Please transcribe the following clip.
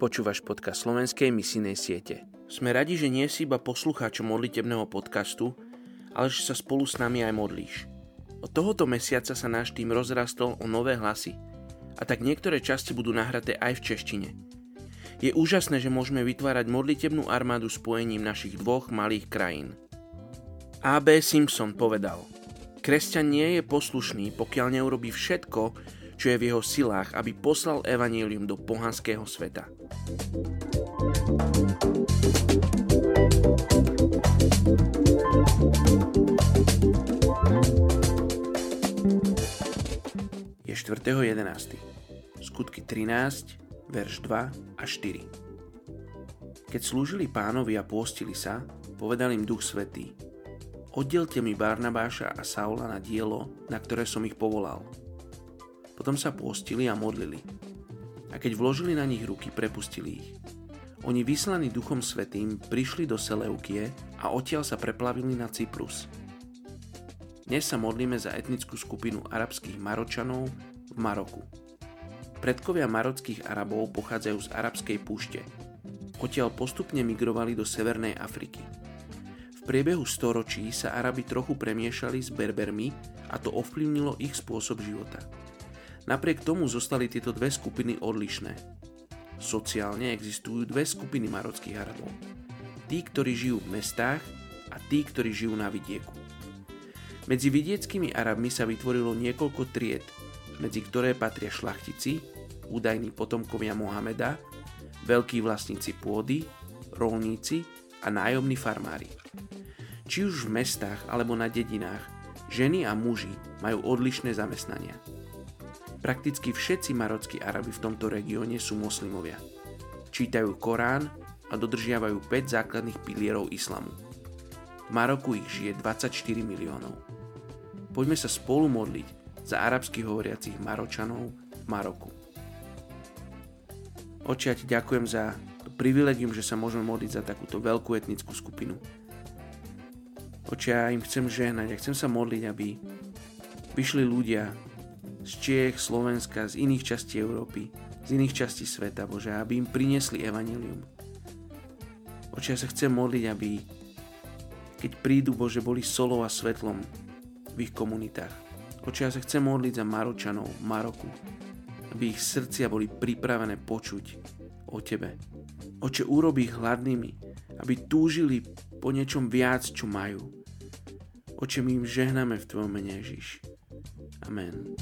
Počúvaš podcast slovenskej misijnej siete. Sme radi, že nie si iba poslucháčom modlitebného podcastu, ale že sa spolu s nami aj modlíš. Od tohoto mesiaca sa náš tým rozrastol o nové hlasy a tak niektoré časti budú nahraté aj v češtine. Je úžasné, že môžeme vytvárať modlitebnú armádu spojením našich dvoch malých krajín. A.B. Simpson povedal, kresťan nie je poslušný, pokiaľ neurobí všetko, čo je v jeho silách, aby poslal evanílium do pohanského sveta. Je 4.11. Skutky 13, verš 2 a 4. Keď slúžili pánovi a pôstili sa, povedal im Duch Svetý, Oddielte mi Barnabáša a Saula na dielo, na ktoré som ich povolal. Potom sa pôstili a modlili. A keď vložili na nich ruky, prepustili ich. Oni vyslaní Duchom Svetým prišli do Seleukie a odtiaľ sa preplavili na Cyprus. Dnes sa modlíme za etnickú skupinu arabských Maročanov v Maroku. Predkovia marockých Arabov pochádzajú z arabskej púšte. Odtiaľ postupne migrovali do Severnej Afriky. V priebehu storočí sa Arabi trochu premiešali s Berbermi a to ovplyvnilo ich spôsob života. Napriek tomu zostali tieto dve skupiny odlišné. Sociálne existujú dve skupiny marockých Arabov. Tí, ktorí žijú v mestách a tí, ktorí žijú na vidieku. Medzi vidieckými Arabmi sa vytvorilo niekoľko tried, medzi ktoré patria šlachtici, údajní potomkovia Mohameda, veľkí vlastníci pôdy, rolníci a nájomní farmári. Či už v mestách alebo na dedinách, ženy a muži majú odlišné zamestnania. Prakticky všetci marockí Arabi v tomto regióne sú moslimovia. Čítajú Korán a dodržiavajú 5 základných pilierov islamu. V Maroku ich žije 24 miliónov. Poďme sa spolu modliť za arabsky hovoriacich Maročanov v Maroku. Oče, ja ti ďakujem za to privilegium, že sa môžeme modliť za takúto veľkú etnickú skupinu. Oče, ja im chcem žehnať, ja chcem sa modliť, aby vyšli ľudia z Čiech, Slovenska, z iných častí Európy, z iných častí sveta, Bože, aby im priniesli evanilium. Oče, ja sa chcem modliť, aby keď prídu, Bože, boli solou a svetlom v ich komunitách. Oče, ja sa chcem modliť za Maročanov v Maroku, aby ich srdcia boli pripravené počuť o Tebe. Oče, urob ich hladnými, aby túžili po niečom viac, čo majú. Oče, my im žehnáme v Tvojom mene Ježiš. Amén.